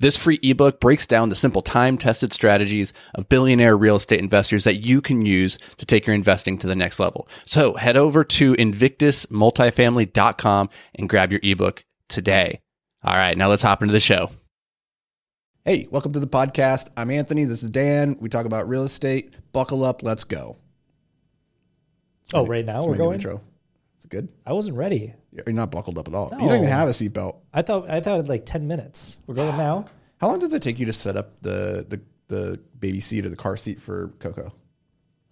This free ebook breaks down the simple time tested strategies of billionaire real estate investors that you can use to take your investing to the next level. So head over to invictusmultifamily.com and grab your ebook today. All right, now let's hop into the show. Hey, welcome to the podcast. I'm Anthony. This is Dan. We talk about real estate. Buckle up. Let's go. Oh, right now That's we're my new going. intro. Good? I wasn't ready. You're not buckled up at all. You don't even have a seatbelt. I thought I thought it like ten minutes. We're going now. How long does it take you to set up the the, the baby seat or the car seat for Coco?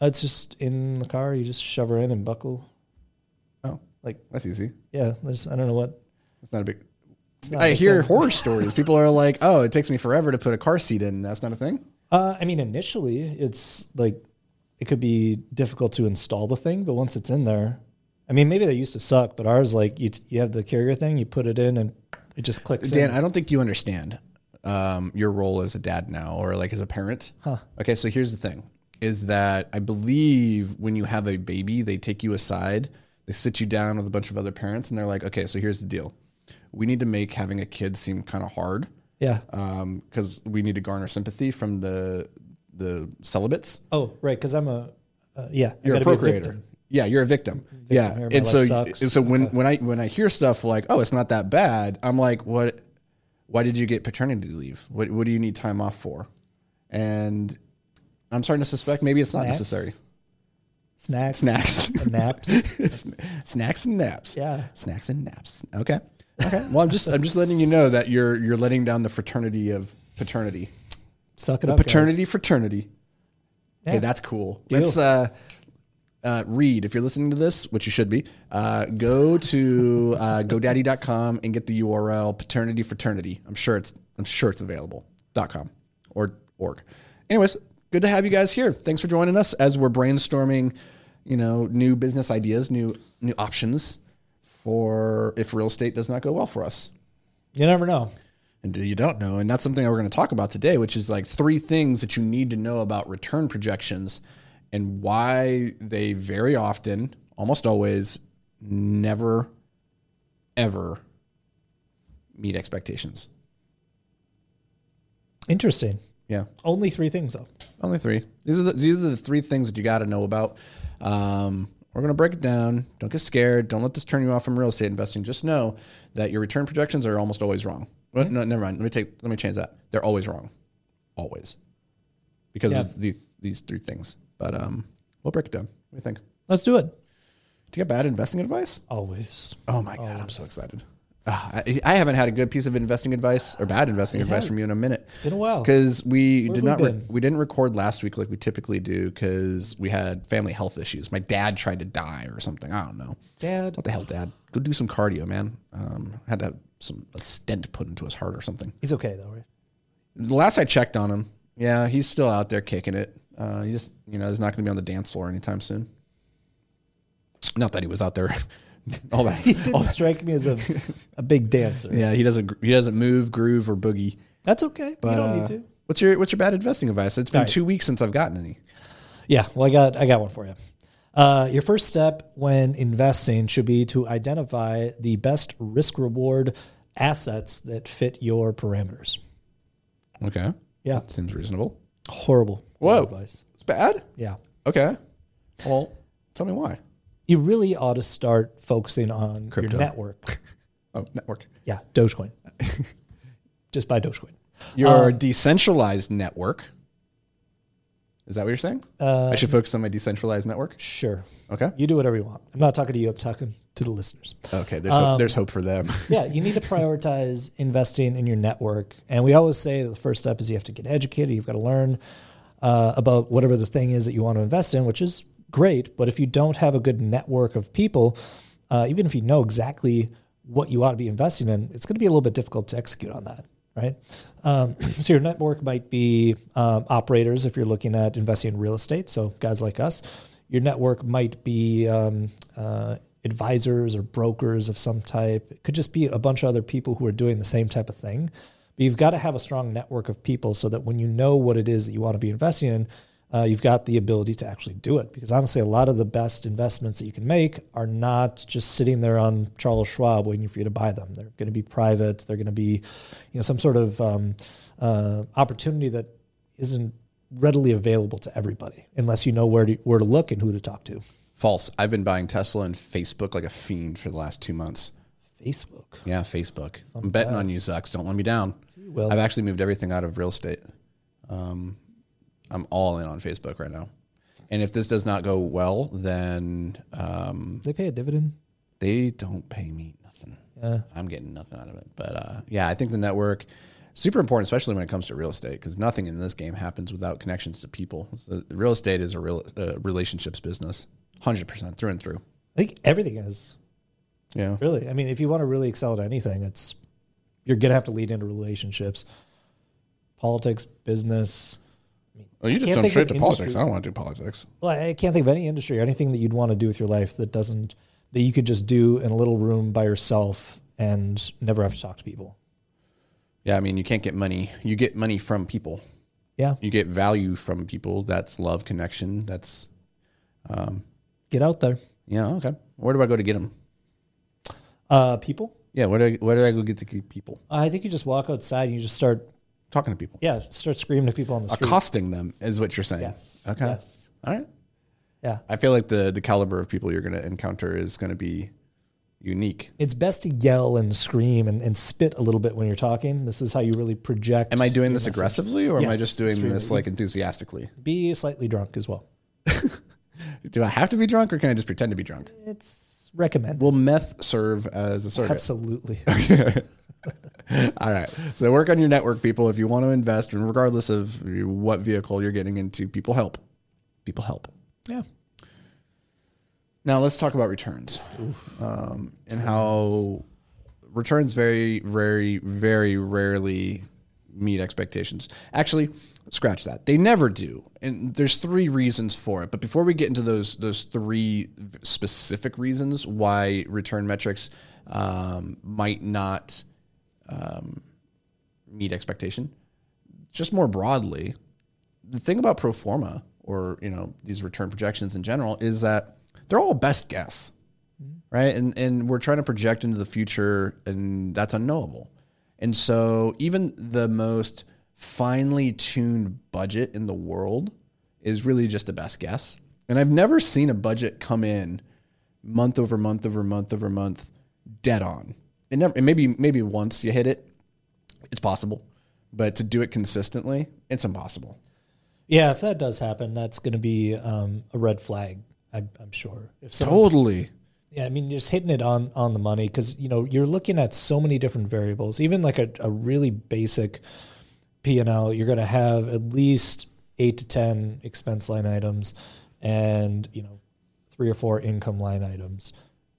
It's just in the car. You just shove her in and buckle. Oh, Like that's easy. yeah, I, just, I don't know what. It's not a big. not I a hear thing. horror stories. People are like, "Oh, it takes me forever to put a car seat in." That's not a thing. Uh, I mean, initially it's like it could be difficult to install the thing, but once it's in there, I mean, maybe they used to suck, but ours like you you have the carrier thing, you put it in and it just clicks Dan, in. I don't think you understand um, your role as a dad now, or like as a parent. Huh. Okay, so here's the thing: is that I believe when you have a baby, they take you aside, they sit you down with a bunch of other parents, and they're like, "Okay, so here's the deal: we need to make having a kid seem kind of hard, Yeah. because we need to garner sympathy from the the celibates. Oh, right. Because I'm a uh, yeah. You're a procreator." victim. Yeah, you're a victim. yeah, here, and so sucks. so when when I when I hear stuff like, "Oh, it's not that bad," I'm like, "What? Why did you get paternity leave? What what do you need time off for?" And I'm starting to suspect maybe it's not Snacks? necessary. Snacks. Snacks, and naps. snacks and naps. Yeah. snacks and naps. Okay, okay. Well, I'm just I'm just letting you know that you're you're letting down the fraternity of paternity, Suck it the up. guys. paternity fraternity. Hey, that's cool. Deal. Let's uh, uh, read. If you're listening to this, which you should be, uh, go to uh, GoDaddy.com and get the URL paternity fraternity. I'm sure it's I'm sure it's available. dot .com or org. Anyways, good to have you guys here. Thanks for joining us as we're brainstorming, you know, new business ideas, new new options for if real estate does not go well for us You never know. and you don't know. And that's something that we're going to talk about today, which is like three things that you need to know about return projections and why they very often, almost always, never, ever meet expectations. Interesting. Yeah. Only three things though. Only three. These are the, these are the three things that you got to know about. Um, we're going to break it down. Don't get scared. Don't let this turn you off from real estate investing. Just know that your return projections are almost always wrong. Well, No, never mind. Let me take. Let me change that. They're always wrong, always, because Yeah. of these these three things. But um, we'll break it down. What do you think? Let's do it. Do you get bad investing advice? Always. Oh my god, I'm so excited. Ah, I, I haven't had a good piece of investing advice or bad investing advice from you in a minute. It's been a while. Because we Where did have we not, re- we didn't record last week like we typically do because we had family health issues. My dad tried to die or something. I don't know. Dad. What the hell, Dad? Go do some cardio, man. Um, had to have some a stent put into his heart or something. He's okay though, right? The last I checked on him, yeah, he's still out there kicking it. Uh, he just, you know, he's not going to be on the dance floor anytime soon. Not that he was out there. all that. He didn't strike me as a, a big dancer. Yeah, he doesn't. He doesn't move, groove, or boogie. That's okay. But you don't uh, need to. What's your What's your bad investing advice? It's been All right. two weeks since I've gotten any. Yeah. Well, I got I got one for you. Uh, your first step when investing should be to identify the best risk reward assets that fit your parameters. Okay, Yeah. That seems reasonable. Horrible. Whoa. advice. It's bad. Yeah. Okay. Well, tell me why. You really ought to start focusing on Crypto. your network. Oh, network. Yeah. Dogecoin. Just buy Dogecoin. Your decentralized network. Is that what you're saying? Uh, I should focus on my decentralized network. Sure. Okay. You do whatever you want. I'm not talking to you. I'm talking to the listeners. Okay. There's hope, there's hope for them. yeah, you need to prioritize investing in your network. And we always say that the first step is you have to get educated. You've got to learn uh, about whatever the thing is that you want to invest in, which is great. But if you don't have a good network of people, uh, even if you know exactly what you ought to be investing in, it's going to be a little bit difficult to execute on that, right? Um, so your network might be um, operators if you're looking at investing in real estate. So guys like us, your network might be um, uh, advisors or brokers of some type. It could just be a bunch of other people who are doing the same type of thing. But you've got to have a strong network of people so that when you know what it is that you want to be investing in, uh, you've got the ability to actually do it. Because honestly, a lot of the best investments that you can make are not just sitting there on Charles Schwab waiting for you to buy them. They're going to be private. They're going to be, you know, some sort of um, uh, opportunity that isn't readily available to everybody unless you know where to where to look and who to talk to. False. I've been buying Tesla and Facebook like a fiend for the last two months. Facebook. Yeah, Facebook. I'm betting on you, Zucks. Don't let me down. will. I've actually moved everything out of real estate. Um, I'm all in on Facebook right now. And if this does not go well, then um, They pay a dividend. they don't pay me nothing. Yeah. I'm getting nothing out of it. But uh, yeah, I think the network super important, especially when it comes to real estate, because nothing in this game happens without connections to people. So real estate is a real uh, relationships business, hundred percent through and through. I think everything is Yeah, really. I mean, if you want to really excel at anything, it's you're gonna have to lead into relationships, politics, business. well, oh, you just jump straight to politics. I don't want to do politics. Well, I can't think of any industry or anything that you'd want to do with your life that doesn't that you could just do in a little room by yourself and never have to talk to people. Yeah, I mean, you can't get money. You get money from people. Yeah, You get value from people. That's love, connection. That's um, get out there. yeah. Okay, where do I go to get them? Uh, people. Yeah, where do I, where do I go get to get people? I think you just walk outside and you just start, Talking to people, yeah, start screaming to people on the street. accosting them is what you're saying. Yes. Okay. Yes. All right. Yeah. I feel like the the caliber of people you're going to encounter is going to be unique. It's best to yell and scream and, and spit a little bit when you're talking. This is how you really project. Am I doing this message. aggressively, or am I just doing extremely. this like enthusiastically? Be slightly drunk as well. Do I have to be drunk, or can I just pretend to be drunk? It's recommended. Will meth serve as a surrogate? Absolutely. All right. So work on your network, people. If you want to invest, and regardless of what vehicle you're getting into, people help. People help. yeah. Now let's talk about returns um, and how returns very, very, very rarely meet expectations. Actually, scratch that. They never do, and there's three reasons for it. But before we get into those those three specific reasons why return metrics um, might not um, meet expectation, just more broadly, the thing about pro forma or you know these return projections in general is that they're all best guess right and and we're trying to project into the future and that's unknowable and so even the most finely tuned budget in the world is really just a best guess and i've never seen a budget come in month over month over month over month dead on it never and maybe maybe once you hit it it's possible but to do it consistently it's impossible Yeah, if that does happen, that's going to be um, a red flag. I'm, I'm sure. If totally yeah, I mean, just hitting it on on the money because you know you're looking at so many different variables. Even like a, a really basic P and L, you're going to have at least eight to ten expense line items, and you know three or four income line items,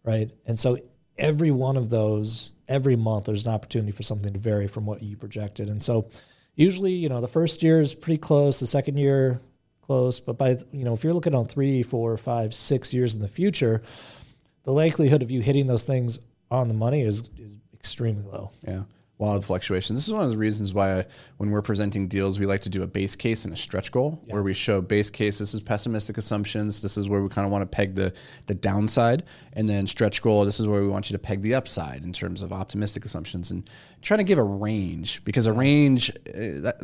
right? And so every one of those, every month, there's an opportunity for something to vary from what you projected. And so usually, you know, the first year is pretty close, the second year close, but by you know if you're looking on three, four, five, six years in the future the likelihood of you hitting those things on the money is, is extremely low. Yeah. Wild fluctuations. This is one of the reasons why, when we're presenting deals, we like to do a base case and a stretch goal, where we show base case. This is pessimistic assumptions. This is where we kind of want to peg the the downside, and then stretch goal. This is where we want you to peg the upside in terms of optimistic assumptions, and trying to give a range because a range uh, that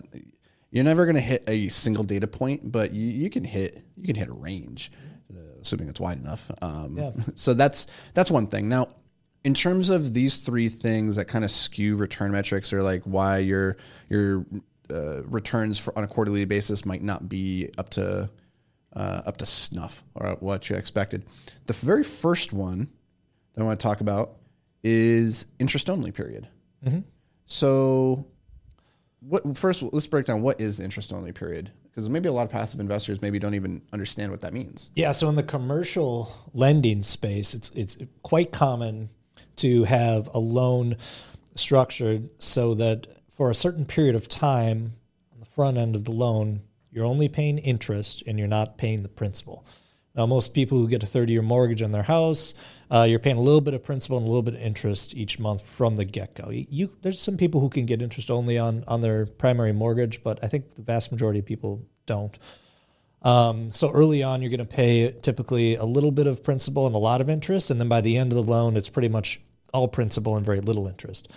you're never going to hit a single data point, but you, you can hit you can hit a range, uh, assuming it's wide enough. Um, Yeah. So that's that's one thing. Now, in terms of these three things that kind of skew return metrics, or like why your your uh, returns for, on a quarterly basis might not be up to uh, up to snuff or what you expected. The very first one that I want to talk about is interest only period. So, what first? Let's break down what is interest only period because maybe a lot of passive investors maybe don't even understand what that means. Yeah, so in the commercial lending space, it's it's quite common to have a loan structured so that for a certain period of time on the front end of the loan, you're only paying interest and you're not paying the principal. Now, most people who get a 30 year mortgage on their house, uh, you're paying a little bit of principal and a little bit of interest each month from the get go. There's some people who can get interest only on, on their primary mortgage, but I think the vast majority of people don't. Um, so early on, you're going to pay typically a little bit of principal and a lot of interest, and then by the end of the loan, it's pretty much all principal and very little interest.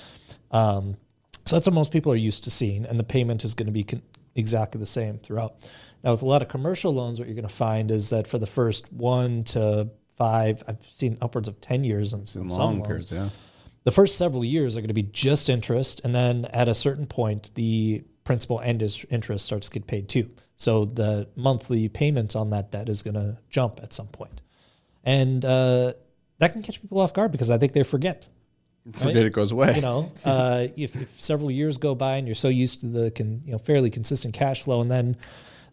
Um, so that's what most people are used to seeing, and the payment is going to be con- exactly the same throughout. Now, with a lot of commercial loans, what you're going to find is that for the first one to five, I've seen upwards of ten years on some Long loans. periods, yeah. The first several years are going to be just interest, and then at a certain point, the principal and interest starts to get paid too. So the monthly payment on that debt is going to jump at some point, and uh, that can catch people off guard because I think they forget. Forget it goes away. You know, uh, if, if several years go by and you're so used to the con, you know fairly consistent cash flow, and then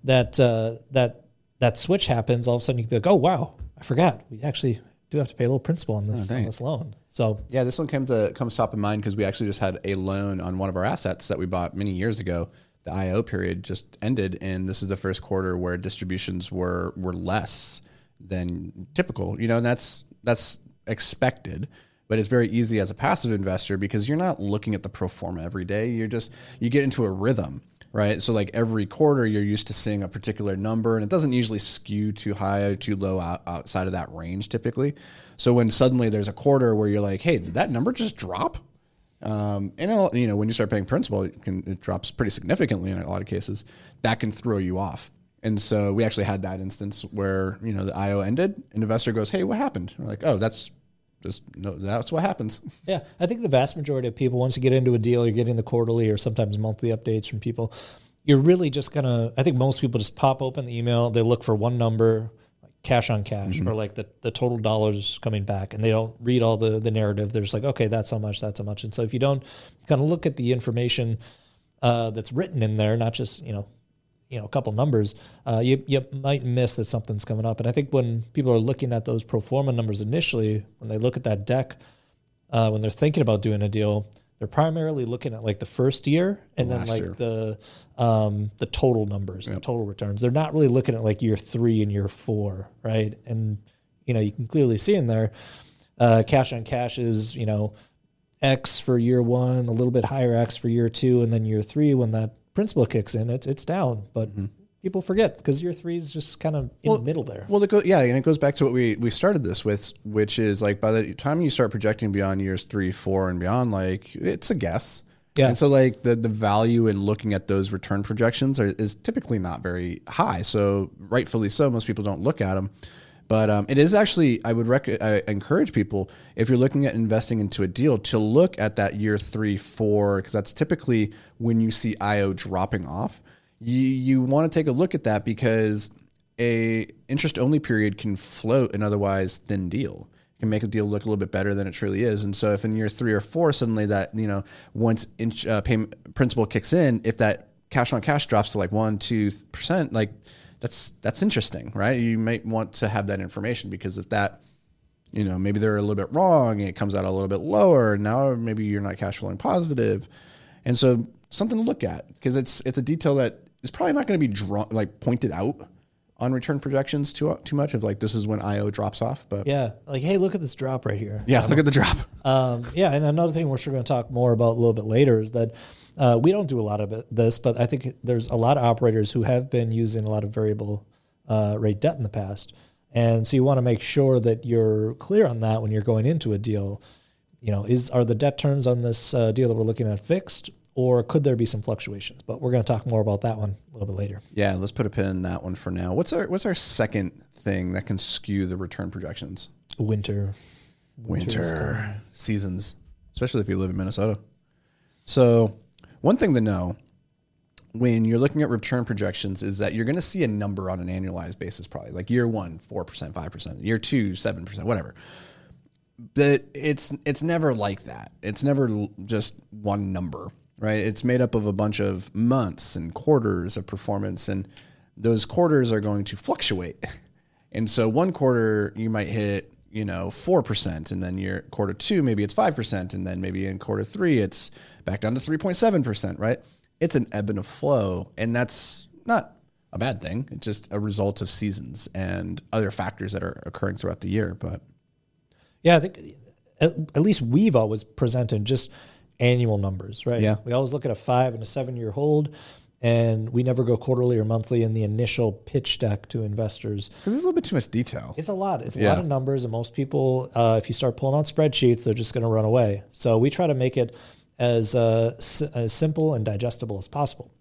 that uh, that that switch happens, all of a sudden you can be like, oh wow, I forgot we actually do have to pay a little principal on this, oh, dang on this loan. So Yeah, this one comes to comes top of mind because we actually just had a loan on one of our assets that we bought many years ago. The IO period just ended, and this is the first quarter where distributions were were less than typical. You know, and that's that's expected. But it's very easy as a passive investor because you're not looking at the pro forma every day. You're just you get into a rhythm, right? So like every quarter, you're used to seeing a particular number, and it doesn't usually skew too high or too low out, outside of that range typically. So when suddenly there's a quarter where you're like, hey, did that number just drop? Um, and you know when you start paying principal, it can it drops pretty significantly in a lot of cases. That can throw you off. And so we actually had that instance where you know the IO ended, an investor goes, "Hey, what happened?" We're like, "Oh, that's just no, that's what happens." Yeah, I think the vast majority of people, once you get into a deal, you're getting the quarterly or sometimes monthly updates from people. You're really just gonna. I think most people just pop open the email, they look for one number, like cash on cash, or like the, the total dollars coming back, and they don't read all the the narrative. They're just like, okay, that's how much, that's how much. And so if you don't kind of look at the information uh, that's written in there, not just you know you know a couple numbers, uh, you you might miss that something's coming up. And I think when people are looking at those pro forma numbers initially, when they look at that deck, uh, when they're thinking about doing a deal, they're primarily looking at like the first year and then like year. the um, the total numbers, the total returns. They're not really looking at like year three and year four, right? And you know you can clearly see in there, uh, cash on cash is you know X for year one, a little bit higher X for year two, and then year three when that principal kicks in, it's it's down. But mm-hmm. people forget because year three is just kind of in the middle there. Well, it go, yeah, and it goes back to what we we started this with, which is like by the time you start projecting beyond years three, four, and beyond, like it's a guess. Yeah. And so like the the value in looking at those return projections are, is typically not very high. So rightfully so, most people don't look at them. But um, it is actually, I would rec- I encourage people if you're looking at investing into a deal to look at that year three, four, because that's typically when you see IO dropping off. You you want to take a look at that because a interest only period can float an otherwise thin deal. It can make a deal look a little bit better than it truly is. And so if in year three or four suddenly that you know once uh, payment principal kicks in, if that cash on cash drops to like one two percent, like that's that's interesting, right? You might want to have that information because if that you know maybe they're a little bit wrong, and it comes out a little bit lower. Now maybe you're not cash flowing positive, and so something to look at because it's it's a detail that is probably not going to be drawn like pointed out on return projections too too much of like this is when IO drops off. But yeah, Yeah, like hey, look at this drop right here. Yeah, look at the drop. Um, yeah, and another thing we're sure going to talk more about a little bit later is that uh, we don't do a lot of this, but I think there's a lot of operators who have been using a lot of variable uh, rate debt in the past, and so you want to make sure that you're clear on that when you're going into a deal. You know, is are the debt terms on this uh, deal that we're looking at fixed, or could there be some fluctuations? But we're going to talk more about that one a little bit later. Yeah, let's put a pin in that one for now. What's our what's our second thing that can skew the return projections? Winter. winter seasons, especially if you live in Minnesota. So, one thing to know when you're looking at return projections is that you're going to see a number on an annualized basis, probably like year one, 4%, 5%, year two, 7%, whatever. But it's it's never like that. It's never just one number, right? It's made up of a bunch of months and quarters of performance, and those quarters are going to fluctuate. And so one quarter you might hit, you know, four percent, and then your quarter two maybe it's five percent, and then maybe in quarter three it's back down to three point seven percent, right? It's an ebb and a flow, and that's not a bad thing. It's just a result of seasons and other factors that are occurring throughout the year. But Yeah, I think at, at least we've always presented just annual numbers, right? Yeah. We always look at a five and a seven year hold, and we never go quarterly or monthly in the initial pitch deck to investors. because there's a little bit too much detail. It's a lot. It's a Yeah. lot of numbers, and most people, uh, if you start pulling out spreadsheets, they're just going to run away. So we try to make it as uh, s- as simple and digestible as possible.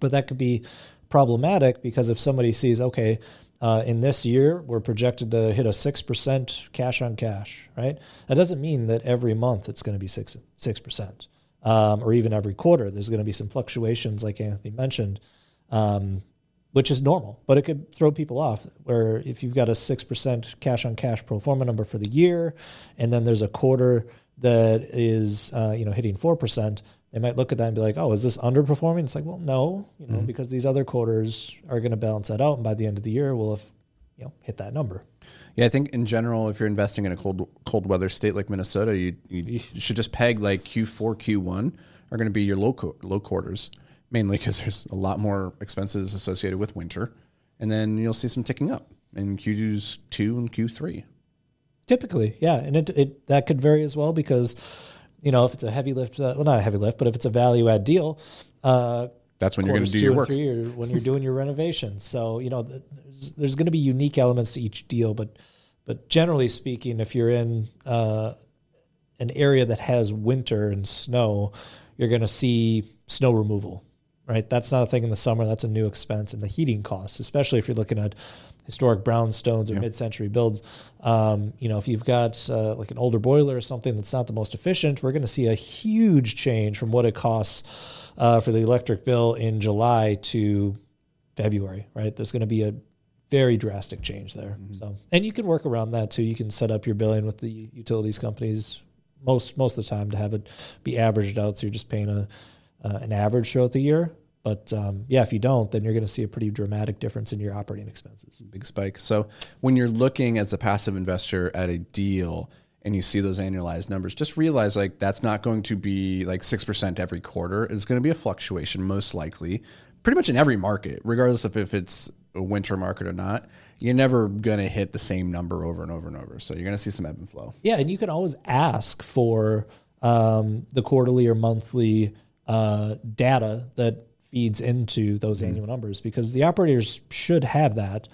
But that could be problematic because if somebody sees, okay, uh, in this year we're projected to hit a six percent cash on cash, right? That doesn't mean that every month it's going to be six six percent, um, or even every quarter. There's going to be some fluctuations, like Anthony mentioned. Um, which is normal, but it could throw people off. Where if you've got a six percent cash on cash pro forma number for the year, and then there's a quarter that is uh, you know hitting four percent, they might look at that and be like, "Oh, is this underperforming?" It's like, well, no, you know, because these other quarters are going to balance that out, and by the end of the year, we'll have you know hit that number. Yeah, I think in general, if you're investing in a cold cold weather state like Minnesota, you, you should just peg like Q4, Q1 are going to be your low co- low quarters, mainly because there's a lot more expenses associated with winter, and then you'll see some ticking up in Q2's two and Q3. Typically, yeah, and it, it that could vary as well because you know if it's a heavy lift, uh, well, not a heavy lift, but if it's a value add deal. Uh, That's when you're going to do your work. Three, or when you're doing your renovations. So you know, there's, there's going to be unique elements to each deal, but but generally speaking, if you're in uh, an area that has winter and snow, you're going to see snow removal. Right, that's not a thing in the summer. That's a new expense, and the heating costs, especially if you're looking at historic brownstones or mid-century builds. Um, you know, if you've got uh, like an older boiler or something that's not the most efficient, we're going to see a huge change from what it costs uh, for the electric bill in July to February. Right, there's going to be a very drastic change there. So, and you can work around that too. You can set up your billing with the utilities companies most most of the time to have it be averaged out, so you're just paying a uh, an average throughout the year. But um, yeah, if you don't, then you're going to see a pretty dramatic difference in your operating expenses. big spike. So when you're looking as a passive investor at a deal and you see those annualized numbers, just realize like that's not going to be like 6% every quarter. It's going to be a fluctuation most likely pretty much in every market, regardless of if it's a winter market or not. You're never going to hit the same number over and over and over. So you're going to see some ebb and flow. Yeah, and you can always ask for um, the quarterly or monthly uh, data that feeds into those annual numbers because the operators should have that.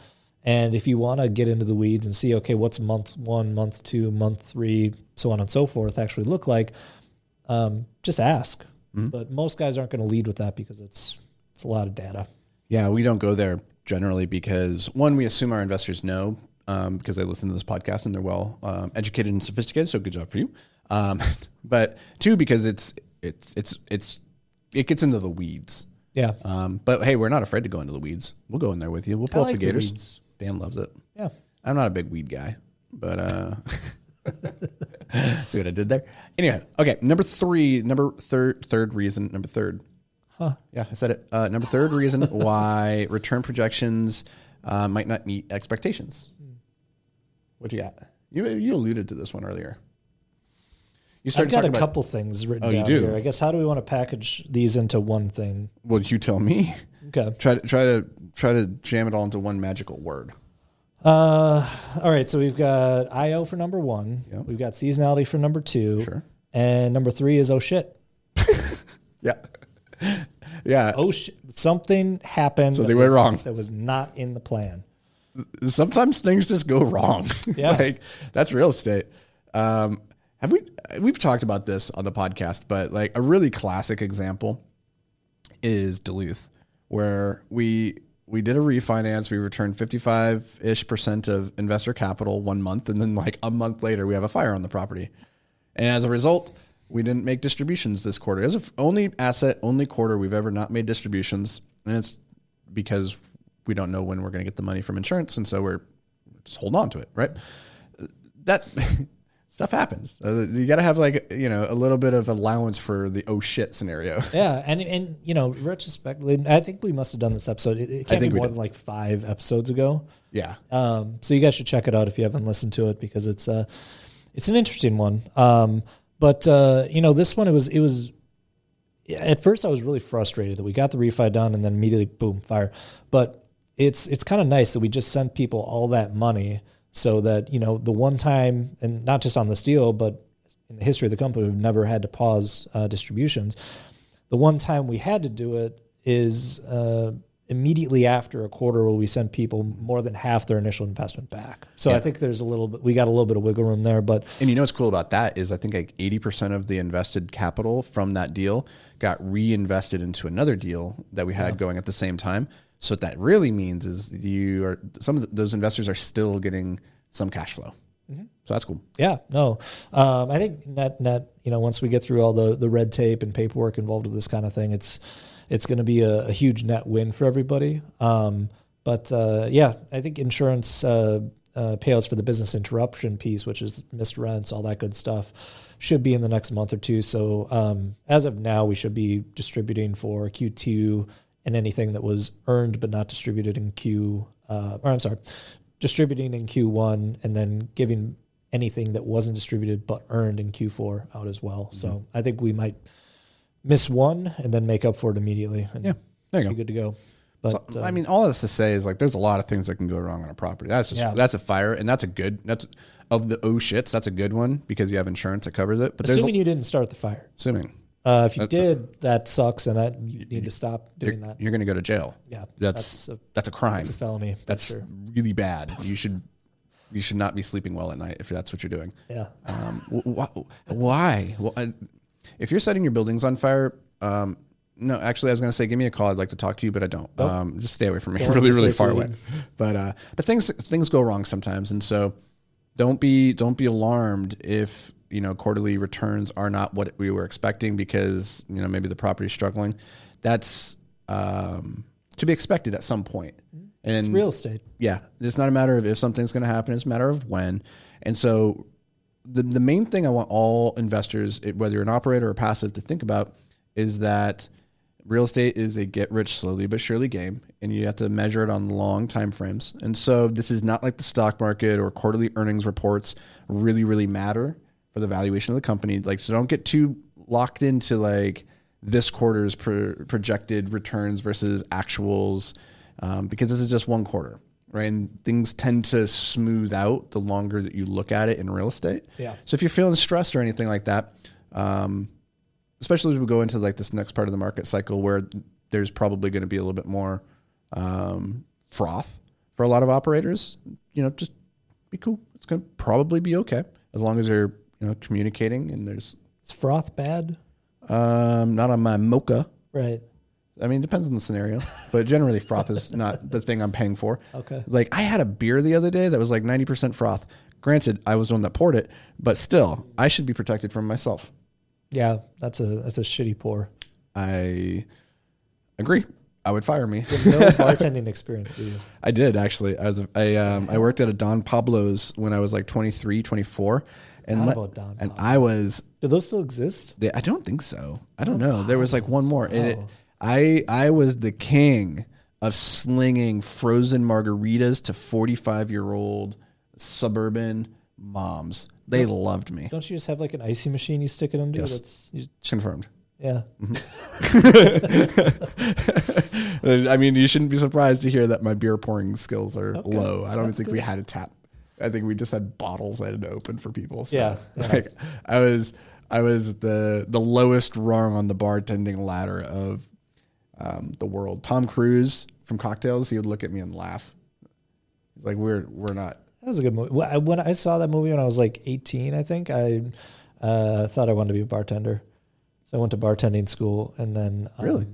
And if you want to get into the weeds and see, okay, what's month one, month two, month three, so on and so forth actually look like, um, just ask. But most guys aren't going to lead with that because it's it's a lot of data. Yeah, we don't go there generally because one, we assume our investors know um, because they listen to this podcast and they're well um, educated and sophisticated. So good job for you. Um, but two, because it's it's it's it's it gets into the weeds. Yeah. Um, but hey, we're not afraid to go into the weeds. We'll go in there with you. We'll pull like up the the gators. weeds. Dan loves it. Yeah. I'm not a big weed guy, but uh, see what I did there. Anyway, okay. Number three, number third, third reason. Number third. Huh. Yeah, I said it. Uh, number third reason why return projections uh, might not meet expectations. What you got? You you alluded to this one earlier. You I've started got a about. couple things written Oh, you down do? here. I guess how do we want to package these into one thing? Well, you tell me. Okay. Try to try to try to jam it all into one magical word. Uh, all right. So we've got IO for number one. Yep. We've got seasonality for number two. Sure. And number three is oh shit. Yeah. yeah. Oh shit. Something happened. Something went was- wrong. That was not in the plan. sometimes things just go wrong. Yeah. like that's real estate. Um, have we we've talked about this on the podcast, but like a really classic example is Duluth, where we we did a refinance. We returned fifty five ish percent of investor capital one month, and then like a month later, we have a fire on the property, and as a result. We didn't make distributions this quarter. It's the only asset, only quarter we've ever not made distributions, and it's because we don't know when we're going to get the money from insurance, and so we're just hold on to it, right? That stuff happens. Uh, you got to have like you know a little bit of allowance for the oh shit scenario. Yeah, and and you know, retrospectively, I think we must have done this episode. It, it can't think be more did. than like five episodes ago. yeah, Um, so you guys should check it out if you haven't listened to it because it's uh it's an interesting one. Um, but uh, you know, this one it was it was at first I was really frustrated that we got the refi done and then immediately boom fire. But it's it's kind of nice that we just sent people all that money so that you know the one time and not just on this deal but in the history of the company we've never had to pause uh, distributions. The one time we had to do it is uh, immediately after a quarter where we sent people more than half their initial investment back. So i think there's a little bit we got a little bit of wiggle room there but And you know what's cool about that is I think like 80% of the invested capital from that deal got reinvested into another deal that we had going at the same time. So what that really means is you are some of those investors are still getting some cash flow. So that's cool. Yeah, no. Um, I think net net, you know, once we get through all the the red tape and paperwork involved with this kind of thing, it's it's going to be a, a huge net win for everybody. Um, but uh, yeah, I think insurance uh, uh, payouts for the business interruption piece, which is missed rents, all that good stuff, should be in the next month or two. So um, as of now, we should be distributing for Q2 and anything that was earned but not distributed in Q. Uh, or I'm sorry, distributing in Q1 and then giving anything that wasn't distributed but earned in Q4 out as well. So I think we might miss one and then make up for it immediately. And Yeah, there you go. good to go. But So, uh, I mean, all this to say is like there's a lot of things that can go wrong on a property. That's just Yeah. that's a fire, and that's a good that's of the oh shits. That's a good one because you have insurance that covers it. But assuming you didn't start the fire, assuming uh, if you did, that sucks, and that you need to stop doing that. you're going to go to jail. Yeah, that's that's that's a- a, crime. It's a felony. That's sure. really bad. You should you should not be sleeping well at night if that's what you're doing. Yeah. Um, wh- wh- why? Well, I, if you're setting your buildings on fire, um, no, actually, I was going to say, give me a call. I'd like to talk to you, but I don't. Um, just stay away from me. Don't really, really far away. But uh, but things things go wrong sometimes, and so don't be don't be alarmed if you know quarterly returns are not what we were expecting because you know maybe the property's struggling. That's um, to be expected at some point. And It's real estate. yeah, it's not a matter of if something's going to happen; it's a matter of when. And so, the the main thing I want all investors, whether you're an operator or passive, to think about is that real estate is a get rich slowly but surely game, and you have to measure it on long time frames. And so, this is not like the stock market or quarterly earnings reports really really matter for the valuation of the company. Like, so don't get too locked into like this quarter's pro- projected returns versus actuals um, because this is just one quarter, right? And things tend to smooth out the longer that you look at it in real estate. Yeah. So if you're feeling stressed or anything like that, um, especially as we go into like this next part of the market cycle where there's probably going to be a little bit more um, froth for a lot of operators, you know, just be cool. It's going to probably be okay as long as they're you know communicating and there's Is froth bad? um, not on my mocha. Right. I mean, it depends on the scenario, but generally froth is not the thing I'm paying for. Okay. Like I had a beer the other day that was like 90% froth. Granted, I was the one that poured it, but still, I should be protected from myself. Yeah, that's a that's a shitty pour. I agree. I would fire me. No bartending experience, do you? I did actually. I was I um I worked at a Don Pablo's when I was like 23, 24 and let- about Don and I was Do those still exist? They, I don't think so. I don't know. There was like one more. And it, I I was the king of slinging frozen margaritas to 45 year old suburban moms. They loved me. Don't you just have like an icy machine you stick it into? Yes. That's you, Confirmed. yeah. Mm-hmm. I mean, you shouldn't be surprised to hear that my beer pouring skills are low. I don't even think we had a tap. I think we just had bottles that had to open for people. So, Yeah, yeah. like, I was I was the the lowest rung on the bartending ladder of um, the world. Tom Cruise from Cocktails, he would look at me and laugh. He's like, "We're we're not." That was a good movie. When I- When I saw that movie when I was like 18, I think I uh, thought I wanted to be a bartender. So I went to bartending school, and then um, Really?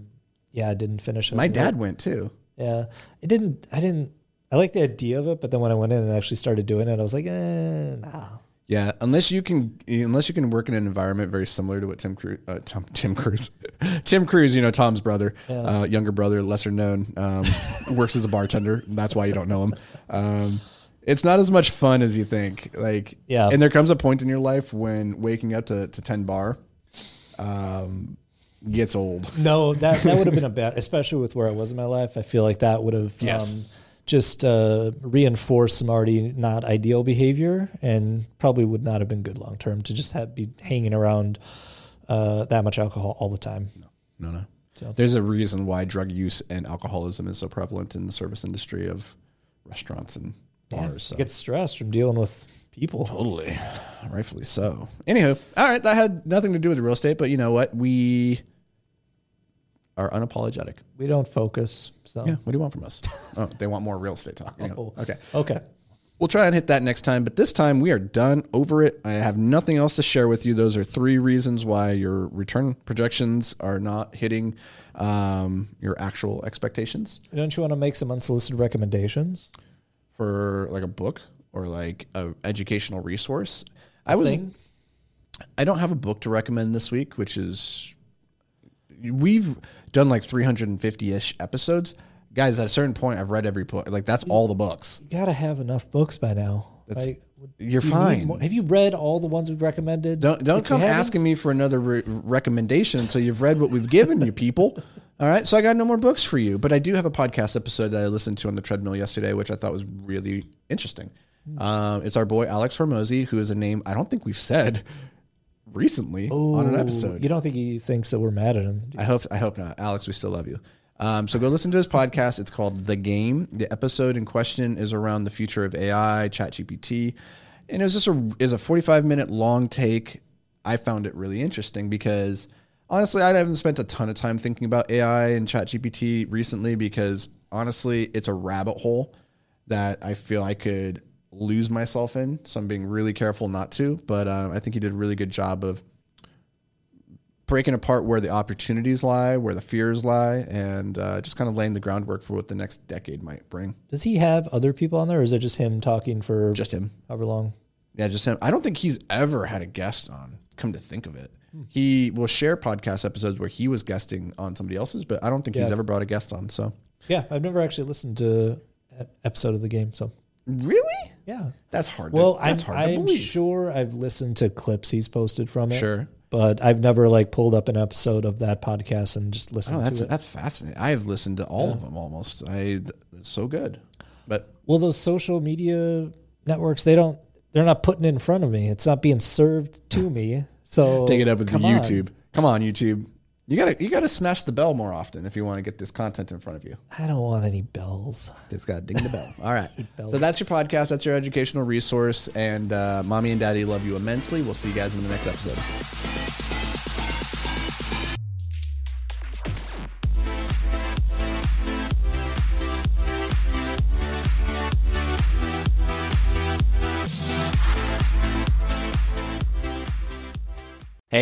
yeah, I didn't finish. it. My dad went too. yeah, it didn't. I didn't. I like the idea of it, but then when I went in and actually started doing it, I was like, eh, nah. Yeah, unless you can, unless you can work in an environment very similar to what Tim Cruise, uh, Tom, Tim Cruise, Tim Cruise, you know Tom's brother, uh, younger brother, lesser known, um, works as a bartender. That's why you don't know him. Um, it's not as much fun as you think. Like, Yeah. and there comes a point in your life when waking up to, to ten bar, um, gets old. No, that that would have been a bad, especially with where I was in my life. I feel like that would have Yes. um, just uh, reinforced some already not ideal behavior, and probably would not have been good long term to just have be hanging around uh, that much alcohol all the time. No, no. no. There's a reason why drug use and alcoholism is so prevalent in the service industry of restaurants and bars. So. You get stressed from dealing with people. Totally. Rightfully so. Anywho, all right, that had nothing to do with real estate, but you know what? We are unapologetic. We don't focus. So Yeah. What do you want from us? oh, they want more real estate talk. Oh. Okay. okay. We'll try and hit that next time, but this time we are done over it. I have nothing else to share with you. Those are three reasons why your return projections are not hitting um, your actual expectations Don't you want to make some unsolicited recommendations? for like a book or like a educational resource. I was Thing? I don't have a book to recommend this week, which is we've done like 350-ish episodes. Guys, at a certain point I've read every book. Like that's all the books. You got to have enough books by now. Like, You're you fine. Have you read all the ones we've recommended? Don't don't come asking me for another re- recommendation until you've read what we've given you, people. All right, so I got no more books for you, but I do have a podcast episode that I listened to on the treadmill yesterday, which I thought was really interesting. Um, it's our boy Alex Hormozi, who is a name I don't think we've said recently on an episode. You don't think he thinks that we're mad at him? I hope I hope not, Alex. We still love you. Um, so go listen to his podcast. It's called The Game. The episode in question is around the future of AI, ChatGPT, and it was just a is a forty five minute long take. I found it really interesting because honestly, I haven't spent a ton of time thinking about AI and ChatGPT recently because honestly, it's a rabbit hole that I feel I could lose myself in. So I'm being really careful not to. But um, I think he did a really good job of breaking apart where the opportunities lie, where the fears lie, and uh, just kind of laying the groundwork for what the next decade might bring. Does he have other people on there, or is it just him talking for Just him. however long? Yeah, just him. I don't think he's ever had a guest on, come to think of it. He will share podcast episodes where he was guesting on somebody else's, but I don't think he's ever brought a guest on. So, Yeah, I've never actually listened to an episode of the game. So really? yeah. That's hard. Well, to, I'm, hard I'm believe. sure I've listened to clips he's posted from it. Sure. But I've never like pulled up an episode of that podcast and just listened Oh, that's to it. that's fascinating. I have listened to all of them almost. I it's so good, but Well, those social media networks, they don't, they're not putting it in front of me. It's not being served to me. So take it up with the come on. YouTube. Come on, YouTube. You gotta you gotta smash the bell more often if you want to get this content in front of you. I don't want any bells. Just got to ding the bell. All right. so that's your podcast. That's your educational resource. And uh, mommy and daddy love you immensely. We'll see you guys in the next episode.